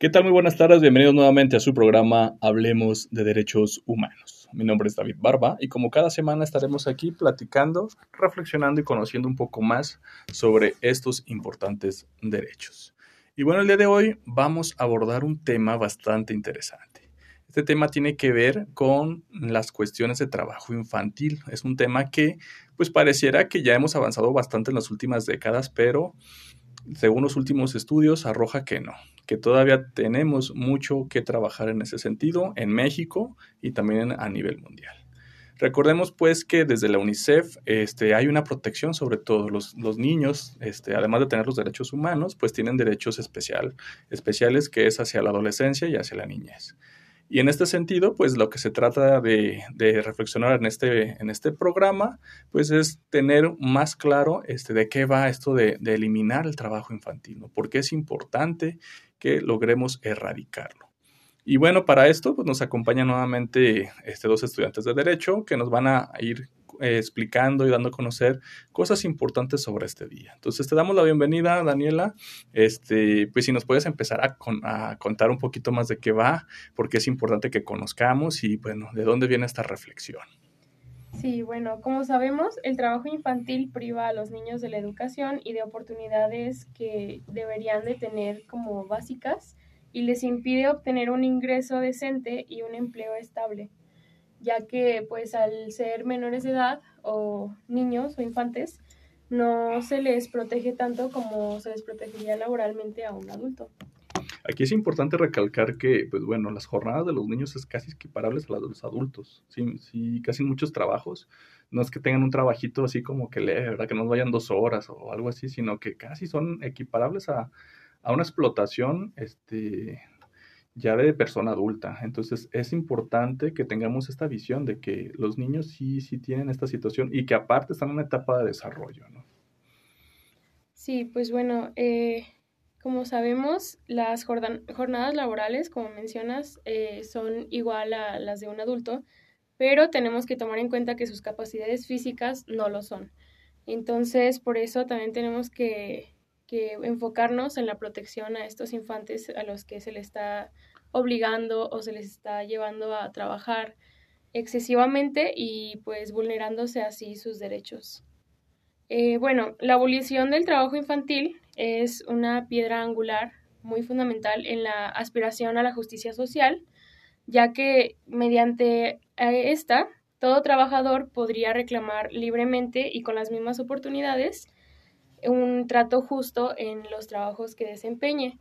¿Qué tal? Muy buenas tardes, bienvenidos nuevamente a su programa Hablemos de Derechos Humanos. Mi nombre es David Barba y como cada semana estaremos aquí platicando, reflexionando y conociendo un poco más sobre estos importantes derechos. Y bueno, el día de hoy vamos a abordar un tema bastante interesante. Este tema tiene que ver con las cuestiones de trabajo infantil. Es un tema que pues pareciera que ya hemos avanzado bastante en las últimas décadas, pero según los últimos estudios, arroja que no, que todavía tenemos mucho que trabajar en ese sentido en México y también a nivel mundial. Recordemos pues que desde la UNICEF este, hay una protección sobre todo los, los niños, este, además de tener los derechos humanos, pues tienen derechos especial, especiales que es hacia la adolescencia y hacia la niñez. Y en este sentido, pues lo que se trata de, reflexionar en este, en este programa, pues es tener más claro este, de qué va esto de, eliminar el trabajo infantil. Porque es importante que logremos erradicarlo. Y bueno, para esto pues nos acompañan nuevamente este, dos estudiantes de Derecho que nos van a ir eh, explicando y dando a conocer cosas importantes sobre este día. Entonces te damos la bienvenida, Daniela. Este, pues si nos puedes empezar a, a, contar un poquito más de qué va, porque es importante que conozcamos y bueno, de dónde viene esta reflexión. Sí, bueno, como sabemos, el trabajo infantil priva a los niños de la educación y de oportunidades que deberían de tener como básicas y les impide obtener un ingreso decente y un empleo estable ya que pues al ser menores de edad o niños o infantes, no se les protege tanto como se les protegería laboralmente a un adulto. Aquí es importante recalcar que, pues bueno, las jornadas de los niños es casi equiparables a las de los adultos. Sí, sí, casi muchos trabajos. No es que tengan un trabajito así como que le, ¿verdad? Que no vayan dos horas o algo así, sino que casi son equiparables a, a una explotación este, ya de persona adulta. Entonces es importante que tengamos esta visión de que los niños sí, sí tienen esta situación y que aparte están en una etapa de desarrollo, ¿no? Sí, pues bueno, eh, como sabemos, las jornadas laborales, como mencionas, eh, son igual a las de un adulto, pero tenemos que tomar en cuenta que sus capacidades físicas no lo son. Entonces, por eso también tenemos que que enfocarnos en la protección a estos infantes a los que se les está obligando o se les está llevando a trabajar excesivamente y pues vulnerándose así sus derechos. Eh, bueno, la abolición del trabajo infantil es una piedra angular muy fundamental en la aspiración a la justicia social, ya que mediante esta todo trabajador podría reclamar libremente y con las mismas oportunidades un trato justo en los trabajos que desempeñe,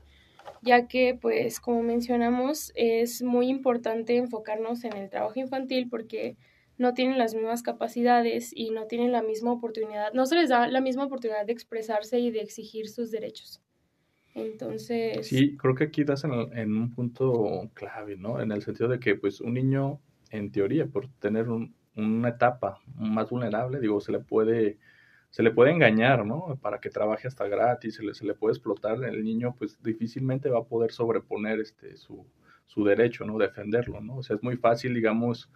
ya que, pues, como mencionamos, es muy importante enfocarnos en el trabajo infantil porque no tienen las mismas capacidades y no tienen la misma oportunidad, no se les da la misma oportunidad de expresarse y de exigir sus derechos. Entonces... Sí, creo que aquí das en, en un punto clave, ¿no? En el sentido de que, pues, un niño, en teoría, por tener una etapa más vulnerable, digo, se le puede se le puede engañar, ¿no? Para que trabaje hasta gratis, se le, se le puede explotar, el niño pues difícilmente va a poder sobreponer este, su, su derecho, ¿no? Defenderlo, ¿no? O sea, es muy fácil, digamos,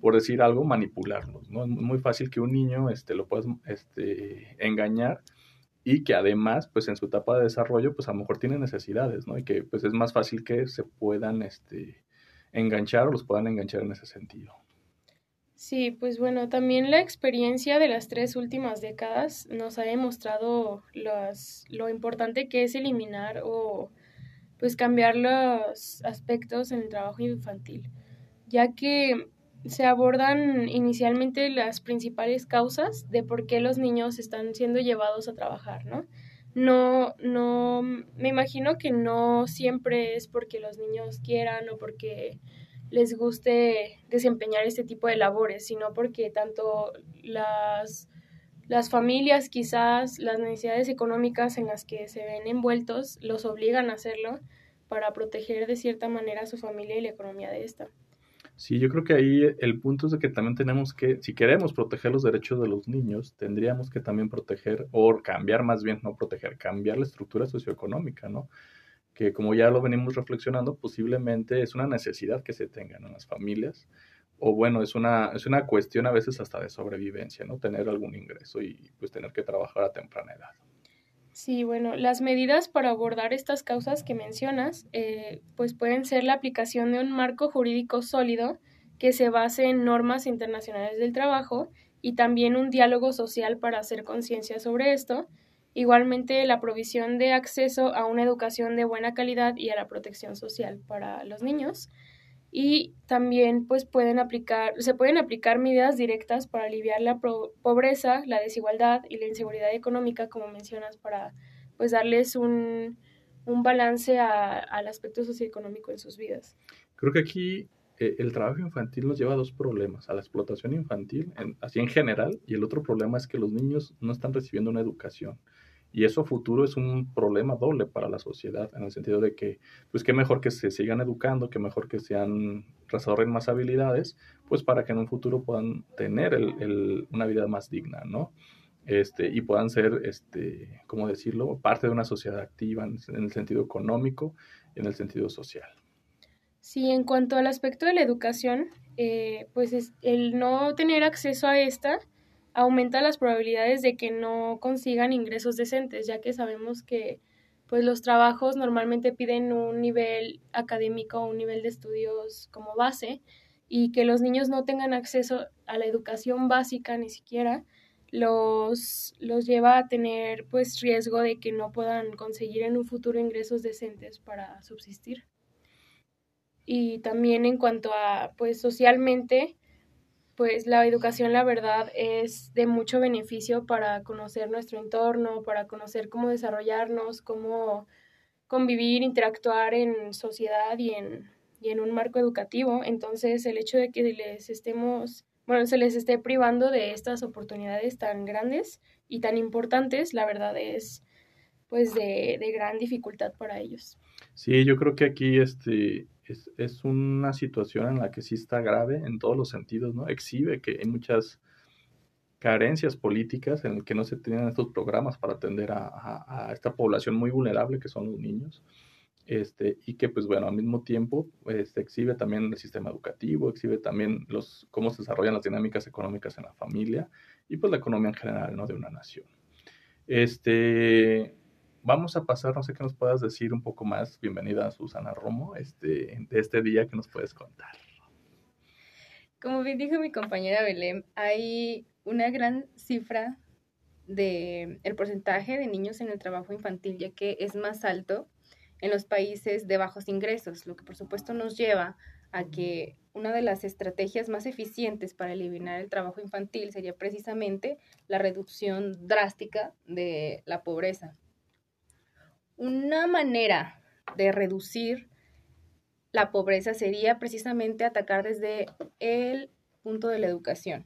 por decir algo, manipularlos, ¿no? Es muy fácil que un niño este, lo puedas este, engañar y que además, pues en su etapa de desarrollo, pues a lo mejor tiene necesidades, ¿no? Y que pues es más fácil que se puedan este, enganchar o los puedan enganchar en ese sentido. Sí, pues bueno, también la experiencia de las tres últimas décadas nos ha demostrado lo importante que es eliminar o pues cambiar los aspectos en el trabajo infantil, ya que se abordan inicialmente las principales causas de por qué los niños están siendo llevados a trabajar, ¿no? No, no, me imagino que no siempre es porque los niños quieran o porque les guste desempeñar este tipo de labores, sino porque tanto las, las familias, quizás las necesidades económicas en las que se ven envueltos, los obligan a hacerlo para proteger de cierta manera a su familia y la economía de esta. Sí, yo creo que ahí el punto es de que también tenemos que, si queremos proteger los derechos de los niños, tendríamos que también proteger, o cambiar más bien, no proteger, cambiar la estructura socioeconómica, ¿no? Que como ya lo venimos reflexionando, posiblemente es una necesidad que se tengan en las familias, o bueno, es una, es una cuestión a veces hasta de sobrevivencia, ¿no? Tener algún ingreso y pues tener que trabajar a temprana edad. Sí, bueno, las medidas para abordar estas causas que mencionas, eh, pues pueden ser la aplicación de un marco jurídico sólido que se base en normas internacionales del trabajo y también un diálogo social para hacer conciencia sobre esto. Igualmente, la provisión de acceso a una educación de buena calidad y a la protección social para los niños. Y también pues pueden aplicar, se pueden aplicar medidas directas para aliviar la pobreza, la desigualdad y la inseguridad económica, como mencionas, para pues darles un, un balance al aspecto socioeconómico en sus vidas. Creo que aquí eh, el trabajo infantil nos lleva a dos problemas, a la explotación infantil, así en general, y el otro problema es que los niños no están recibiendo una educación. Y eso a futuro es un problema doble para la sociedad, en el sentido de que, pues qué mejor que se sigan educando, qué mejor que sean, desarrollen más habilidades, pues para que en un futuro puedan tener el, una vida más digna, ¿no? Este, y puedan ser, este, ¿cómo decirlo?, parte de una sociedad activa en, en el sentido económico y en el sentido social. Sí, en cuanto al aspecto de la educación, eh, pues es el no tener acceso a esta aumenta las probabilidades de que no consigan ingresos decentes, ya que sabemos que pues los trabajos normalmente piden un nivel académico, un nivel de estudios como base y que los niños no tengan acceso a la educación básica ni siquiera los, los lleva a tener pues riesgo de que no puedan conseguir en un futuro ingresos decentes para subsistir. Y también en cuanto a, pues socialmente, pues la educación, la verdad, es de mucho beneficio para conocer nuestro entorno, para conocer cómo desarrollarnos, cómo convivir, interactuar en sociedad y en, y en un marco educativo. Entonces, el hecho de que les estemos, bueno, se les esté privando de estas oportunidades tan grandes y tan importantes, la verdad es pues de, de gran dificultad para ellos. Sí, yo creo que aquí este es, una situación en la que sí está grave en todos los sentidos, ¿no? Exhibe que hay muchas carencias políticas en el que no se tienen estos programas para atender a, esta población muy vulnerable que son los niños. Este, y que pues bueno, al mismo tiempo este, exhibe también el sistema educativo, exhibe también los, cómo se desarrollan las dinámicas económicas en la familia y pues la economía en general ¿no? de una nación. Este, vamos a pasar, no sé qué nos puedas decir un poco más. Bienvenida Susana Romo, este, de este día que nos puedes contar. Como bien dijo mi compañera Belén, hay una gran cifra de el porcentaje de niños en el trabajo infantil, ya que es más alto en los países de bajos ingresos, lo que por supuesto nos lleva a que una de las estrategias más eficientes para eliminar el trabajo infantil sería precisamente la reducción drástica de la pobreza. Una manera de reducir la pobreza sería precisamente atacar desde el punto de la educación.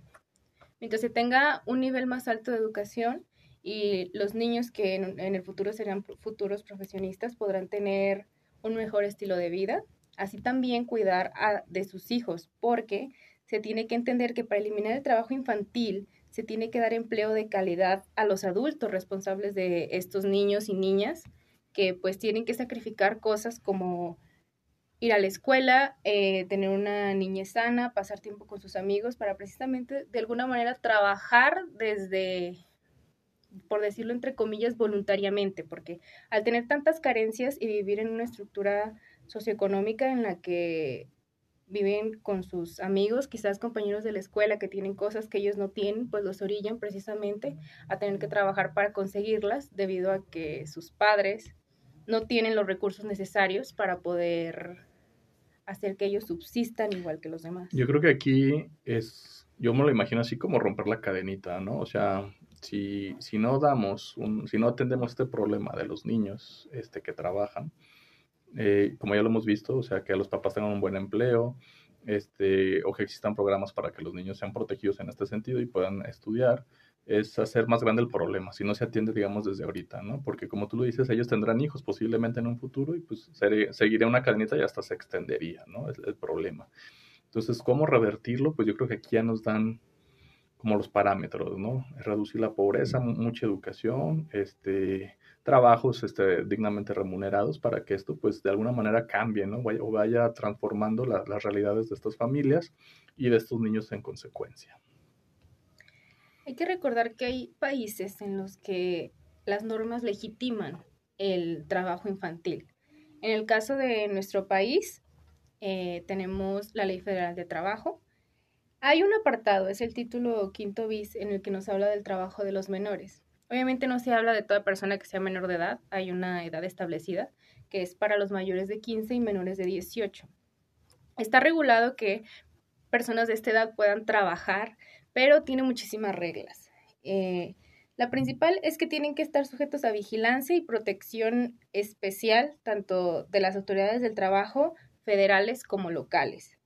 Mientras se tenga un nivel más alto de educación y los niños que en, el futuro serán futuros profesionistas podrán tener un mejor estilo de vida, así también cuidar de sus hijos, porque se tiene que entender que para eliminar el trabajo infantil se tiene que dar empleo de calidad a los adultos responsables de estos niños y niñas que pues tienen que sacrificar cosas como ir a la escuela, eh, tener una niñez sana, pasar tiempo con sus amigos para precisamente de alguna manera trabajar desde, por decirlo entre comillas, voluntariamente, porque al tener tantas carencias y vivir en una estructura socioeconómica en la que viven con sus amigos, quizás compañeros de la escuela que tienen cosas que ellos no tienen, pues los orillan precisamente a tener que trabajar para conseguirlas debido a que sus padres no tienen los recursos necesarios para poder hacer que ellos subsistan igual que los demás. Yo creo que aquí es, yo me lo imagino así como romper la cadenita, ¿no? O sea, si, si no damos, un, si no atendemos este problema de los niños este, que trabajan, eh, como ya lo hemos visto, o sea, que los papás tengan un buen empleo, este, o que existan programas para que los niños sean protegidos en este sentido y puedan estudiar, es hacer más grande el problema, si no se atiende, digamos, desde ahorita, ¿no? Porque como tú lo dices, ellos tendrán hijos posiblemente en un futuro y pues seguiría una cadenita y hasta se extendería, ¿no? Es el problema. Entonces, ¿cómo revertirlo? Pues yo creo que aquí ya nos dan como los parámetros, ¿no? Reducir la pobreza, mucha educación, este, trabajos este, dignamente remunerados para que esto pues de alguna manera cambie, ¿no? Vaya, o vaya transformando las realidades de estas familias y de estos niños en consecuencia. Hay que recordar que hay países en los que las normas legitiman el trabajo infantil. En el caso de nuestro país, eh, tenemos la Ley Federal de Trabajo. Hay un apartado, es el título quinto bis, en el que nos habla del trabajo de los menores. Obviamente no se habla de toda persona que sea menor de edad, hay una edad establecida, que es para los mayores de 15 y menores de 18. Está regulado que personas de esta edad puedan trabajar, pero tiene muchísimas reglas. Eh, la principal es que tienen que estar sujetos a vigilancia y protección especial, tanto de las autoridades del trabajo federales como locales.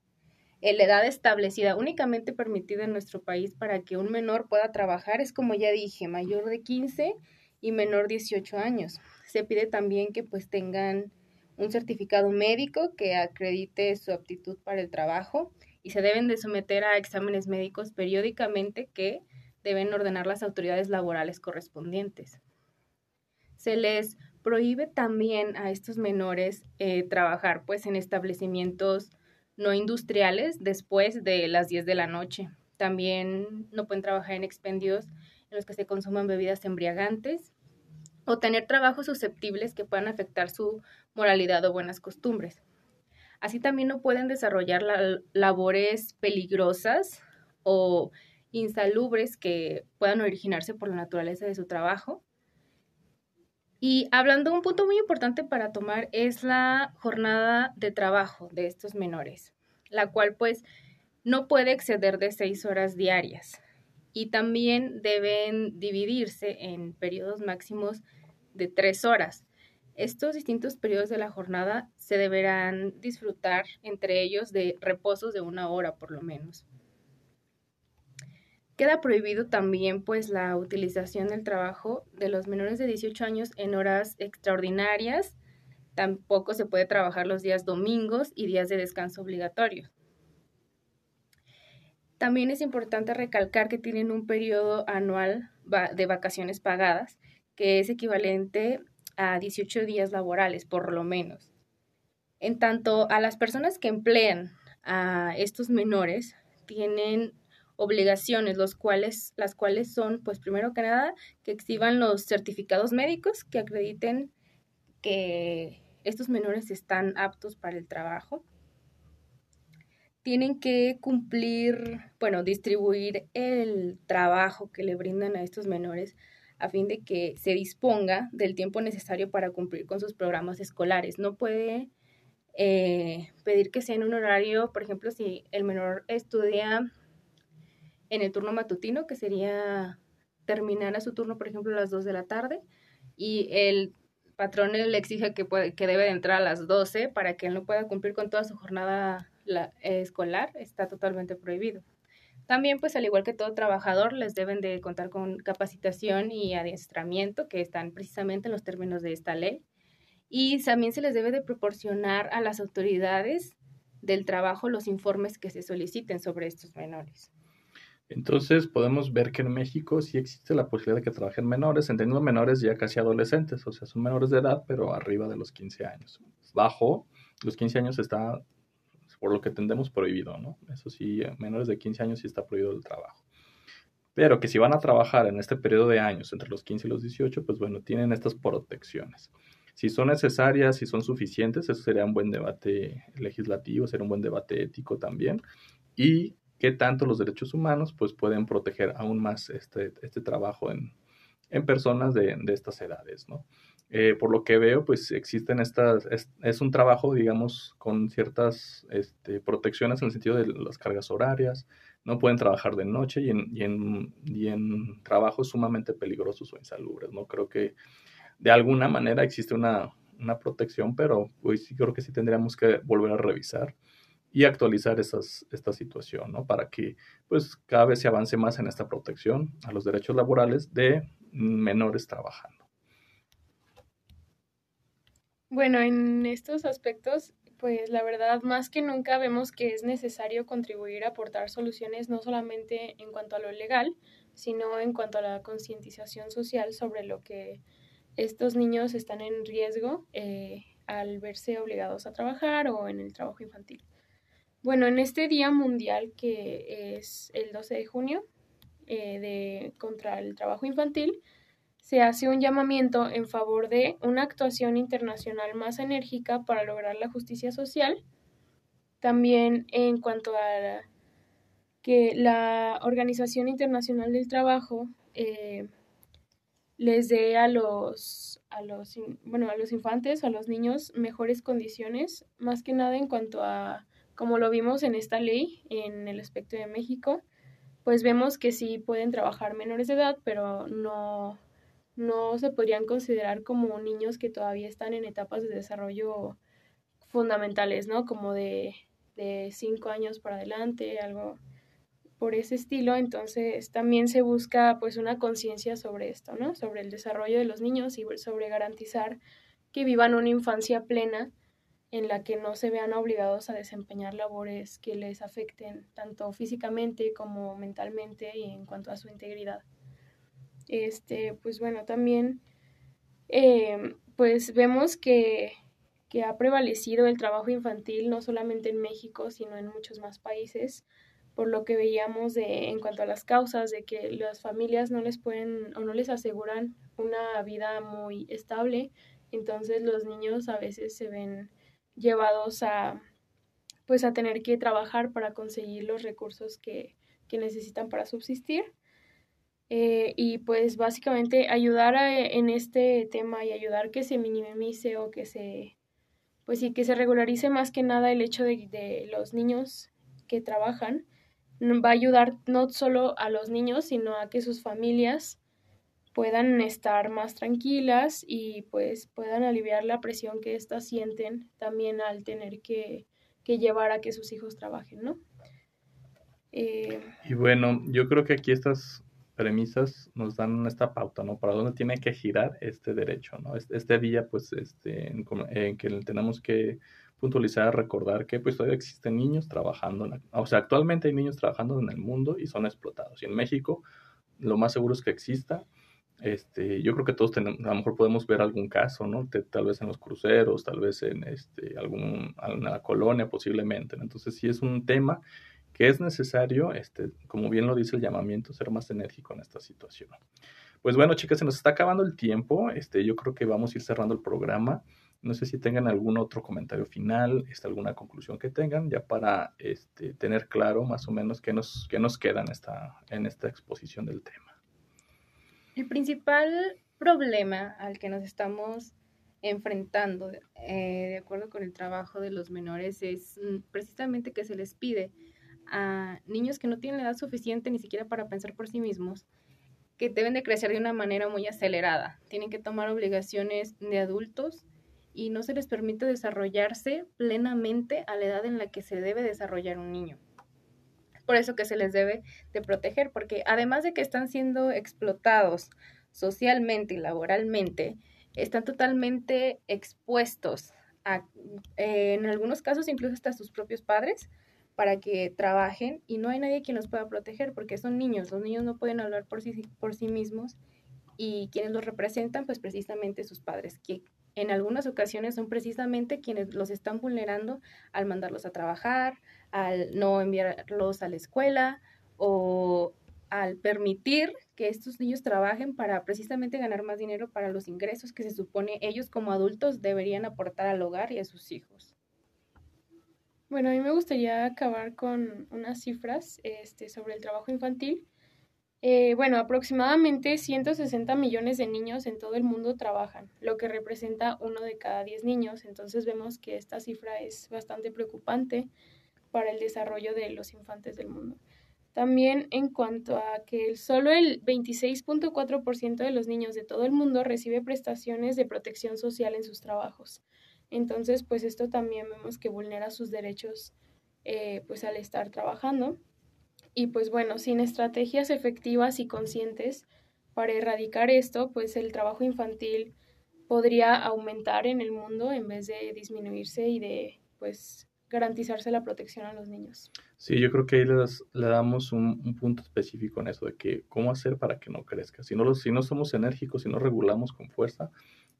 La edad establecida únicamente permitida en nuestro país para que un menor pueda trabajar es, como ya dije, mayor de 15 y menor 18 años. Se pide también que pues tengan un certificado médico que acredite su aptitud para el trabajo y se deben de someter a exámenes médicos periódicamente que deben ordenar las autoridades laborales correspondientes. Se les prohíbe también a estos menores eh, trabajar pues en establecimientos no industriales después de las 10 de la noche. También no pueden trabajar en expendios en los que se consuman bebidas embriagantes o tener trabajos susceptibles que puedan afectar su moralidad o buenas costumbres. Así también no pueden desarrollar labores peligrosas o insalubres que puedan originarse por la naturaleza de su trabajo. Y hablando, un punto muy importante para tomar es la jornada de trabajo de estos menores, la cual pues no puede exceder de seis horas diarias y también deben dividirse en periodos máximos de tres horas. Estos distintos periodos de la jornada se deberán disfrutar entre ellos de reposos de una hora por lo menos. Queda prohibido también pues la utilización del trabajo de los menores de 18 años en horas extraordinarias. Tampoco se puede trabajar los días domingos y días de descanso obligatorios. También es importante recalcar que tienen un periodo anual de vacaciones pagadas, que es equivalente a 18 días laborales, por lo menos. En tanto, a las personas que emplean a estos menores, tienen obligaciones, los cuales, las cuales son, pues primero que nada, que exhiban los certificados médicos que acrediten que estos menores están aptos para el trabajo. Tienen que cumplir, bueno, distribuir el trabajo que le brindan a estos menores a fin de que se disponga del tiempo necesario para cumplir con sus programas escolares. No puede eh, pedir que sea en un horario, por ejemplo, si el menor estudia en el turno matutino, que sería terminar a su turno, por ejemplo, a las 2 de la tarde, y el patrón le exige que, puede, que debe de entrar a las 12 para que él no pueda cumplir con toda su jornada escolar, está totalmente prohibido. También, pues al igual que todo trabajador, les deben de contar con capacitación y adiestramiento, que están precisamente en los términos de esta ley. Y también se les debe de proporcionar a las autoridades del trabajo los informes que se soliciten sobre estos menores. Entonces podemos ver que en México sí existe la posibilidad de que trabajen menores, entendiendo menores ya casi adolescentes, o sea, son menores de edad, pero arriba de los 15 años. Bajo los 15 años está, por lo que tendemos, prohibido, ¿no? Eso sí, menores de 15 años sí está prohibido el trabajo. Pero que si van a trabajar en este periodo de años, entre los 15 y los 18, pues bueno, tienen estas protecciones. Si son necesarias, si son suficientes, eso sería un buen debate legislativo, sería un buen debate ético también. Y qué tanto los derechos humanos pues pueden proteger aún más este, este trabajo en, personas de, estas edades, ¿no? Eh, por lo que veo, pues existen estas, es, un trabajo, digamos, con ciertas este, protecciones en el sentido de las cargas horarias, no pueden trabajar de noche y en, y en, y en trabajos sumamente peligrosos o insalubres, ¿no? Creo que de alguna manera existe una, una protección, pero pues sí creo que sí tendríamos que volver a revisar y actualizar esas, esta situación, ¿no? Para que pues cada vez se avance más en esta protección a los derechos laborales de menores trabajando. Bueno, en estos aspectos, pues la verdad, más que nunca vemos que es necesario contribuir a aportar soluciones no solamente en cuanto a lo legal, sino en cuanto a la concientización social sobre lo que estos niños están en riesgo eh, al verse obligados a trabajar o en el trabajo infantil. Bueno, en este Día Mundial que es el 12 de junio eh, de, contra el trabajo infantil, se hace un llamamiento en favor de una actuación internacional más enérgica para lograr la justicia social. También en cuanto a que la Organización Internacional del Trabajo eh, les dé a los, a los, bueno, a los infantes, a los niños, mejores condiciones, más que nada en cuanto a, como lo vimos en esta ley, en el aspecto de México, pues vemos que sí pueden trabajar menores de edad, pero no, no se podrían considerar como niños que todavía están en etapas de desarrollo fundamentales, ¿no? Como de, de cinco años para adelante, algo por ese estilo. Entonces también se busca pues una conciencia sobre esto, ¿no? Sobre el desarrollo de los niños y sobre garantizar que vivan una infancia plena en la que no se vean obligados a desempeñar labores que les afecten tanto físicamente como mentalmente y en cuanto a su integridad. Este, pues bueno, también eh, pues vemos que, que ha prevalecido el trabajo infantil no solamente en México, sino en muchos más países, por lo que veíamos de, en cuanto a las causas de que las familias no les pueden o no les aseguran una vida muy estable, entonces los niños a veces se ven llevados a pues a tener que trabajar para conseguir los recursos que, necesitan para subsistir. Eh, y pues básicamente ayudar en este tema y ayudar que se minimice o que se pues sí que se regularice más que nada el hecho de, de los niños que trabajan va a ayudar no solo a los niños sino a que sus familias puedan estar más tranquilas y pues puedan aliviar la presión que éstas sienten también al tener que, llevar a que sus hijos trabajen, ¿no? Eh, y bueno, yo creo que aquí estas premisas nos dan esta pauta, ¿no? Para dónde tiene que girar este derecho, ¿no? Este, este día, pues, este, en, que tenemos que puntualizar, recordar que pues todavía existen niños trabajando, o sea, actualmente hay niños trabajando en el mundo y son explotados. Y en México, lo más seguro es que exista, este, yo creo que todos tenemos, a lo mejor podemos ver algún caso, ¿no? tal vez en los cruceros, tal vez en este, algún, la colonia posiblemente. Entonces sí es un tema que es necesario, este, como bien lo dice el llamamiento, ser más enérgico en esta situación. Pues bueno, chicas, se nos está acabando el tiempo. Este, yo creo que vamos a ir cerrando el programa. No sé si tengan algún otro comentario final, este, alguna conclusión que tengan, ya para este, tener claro más o menos qué nos, qué nos queda en esta, en esta exposición del tema. El principal problema al que nos estamos enfrentando, eh, de acuerdo con el trabajo de los menores, es mm, precisamente que se les pide a niños que no tienen edad suficiente ni siquiera para pensar por sí mismos, que deben de crecer de una manera muy acelerada. Tienen que tomar obligaciones de adultos y no se les permite desarrollarse plenamente a la edad en la que se debe desarrollar un niño por eso que se les debe de proteger, porque además de que están siendo explotados socialmente y laboralmente, están totalmente expuestos a, en algunos casos incluso hasta sus propios padres para que trabajen y no hay nadie quien los pueda proteger porque son niños, los niños no pueden hablar por sí, por sí mismos y quienes los representan pues precisamente sus padres, que en algunas ocasiones son precisamente quienes los están vulnerando al mandarlos a trabajar, al no enviarlos a la escuela o al permitir que estos niños trabajen para precisamente ganar más dinero para los ingresos que se supone ellos como adultos deberían aportar al hogar y a sus hijos. Bueno, a mí me gustaría acabar con unas cifras este, sobre el trabajo infantil. Eh, bueno, aproximadamente 160 millones de niños en todo el mundo trabajan, lo que representa uno de cada 10 niños. Entonces vemos que esta cifra es bastante preocupante para el desarrollo de los infantes del mundo. También en cuanto a que solo el 26.4% de los niños de todo el mundo recibe prestaciones de protección social en sus trabajos. Entonces, pues esto también vemos que vulnera sus derechos eh, pues al estar trabajando. Y pues bueno, sin estrategias efectivas y conscientes para erradicar esto, pues el trabajo infantil podría aumentar en el mundo en vez de disminuirse y de pues garantizarse la protección a los niños. Sí, yo creo que ahí le damos un, punto específico en eso de que cómo hacer para que no crezca. Si no, si no somos enérgicos, si no regulamos con fuerza,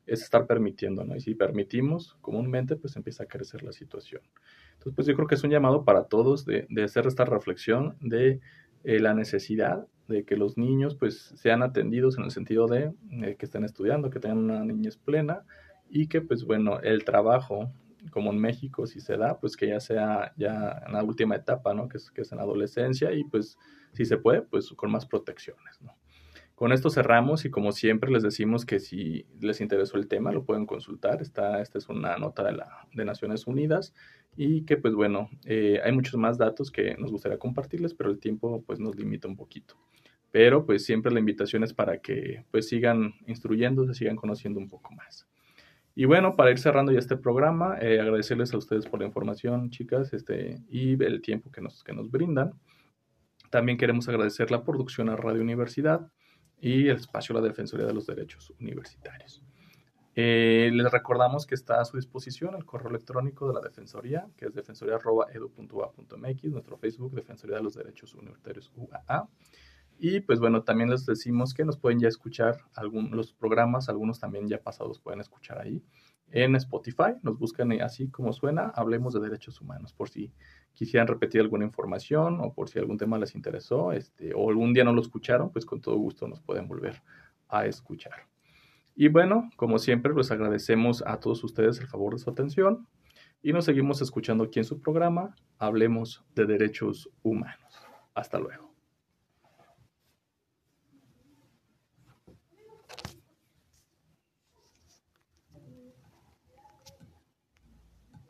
es estar permitiendo, ¿no? Y si permitimos comúnmente, pues empieza a crecer la situación. Entonces, pues yo creo que es un llamado para todos de, hacer esta reflexión de eh, la necesidad de que los niños pues sean atendidos en el sentido de que estén estudiando, que tengan una niñez plena y que pues bueno, el trabajo como en México si se da, pues que ya sea ya en la última etapa, ¿no? Que es, que es en la adolescencia y pues si se puede, pues con más protecciones, ¿no? Con esto cerramos y como siempre les decimos que si les interesó el tema lo pueden consultar. Esta, esta es una nota de, la, de Naciones Unidas y que pues bueno, eh, hay muchos más datos que nos gustaría compartirles, pero el tiempo pues nos limita un poquito. Pero pues siempre la invitación es para que pues sigan instruyéndose, sigan conociendo un poco más. Y bueno, para ir cerrando ya este programa, eh, agradecerles a ustedes por la información, chicas, este, y el tiempo que nos, que nos brindan. También queremos agradecer la producción a Radio Universidad, y el espacio de la Defensoría de los Derechos Universitarios. Eh, les recordamos que está a su disposición el correo electrónico de la Defensoría, que es defensoría.edu.ua.mx, nuestro Facebook, Defensoría de los Derechos Universitarios UAA. Y pues bueno, también les decimos que nos pueden ya escuchar algunos los programas, algunos también ya pasados pueden escuchar ahí en Spotify. Nos buscan así como suena, hablemos de derechos humanos, por si quisieran repetir alguna información o por si algún tema les interesó este, o algún día no lo escucharon, pues con todo gusto nos pueden volver a escuchar. Y bueno, como siempre, les agradecemos a todos ustedes el favor de su atención y nos seguimos escuchando aquí en su programa, Hablemos de Derechos Humanos. Hasta luego.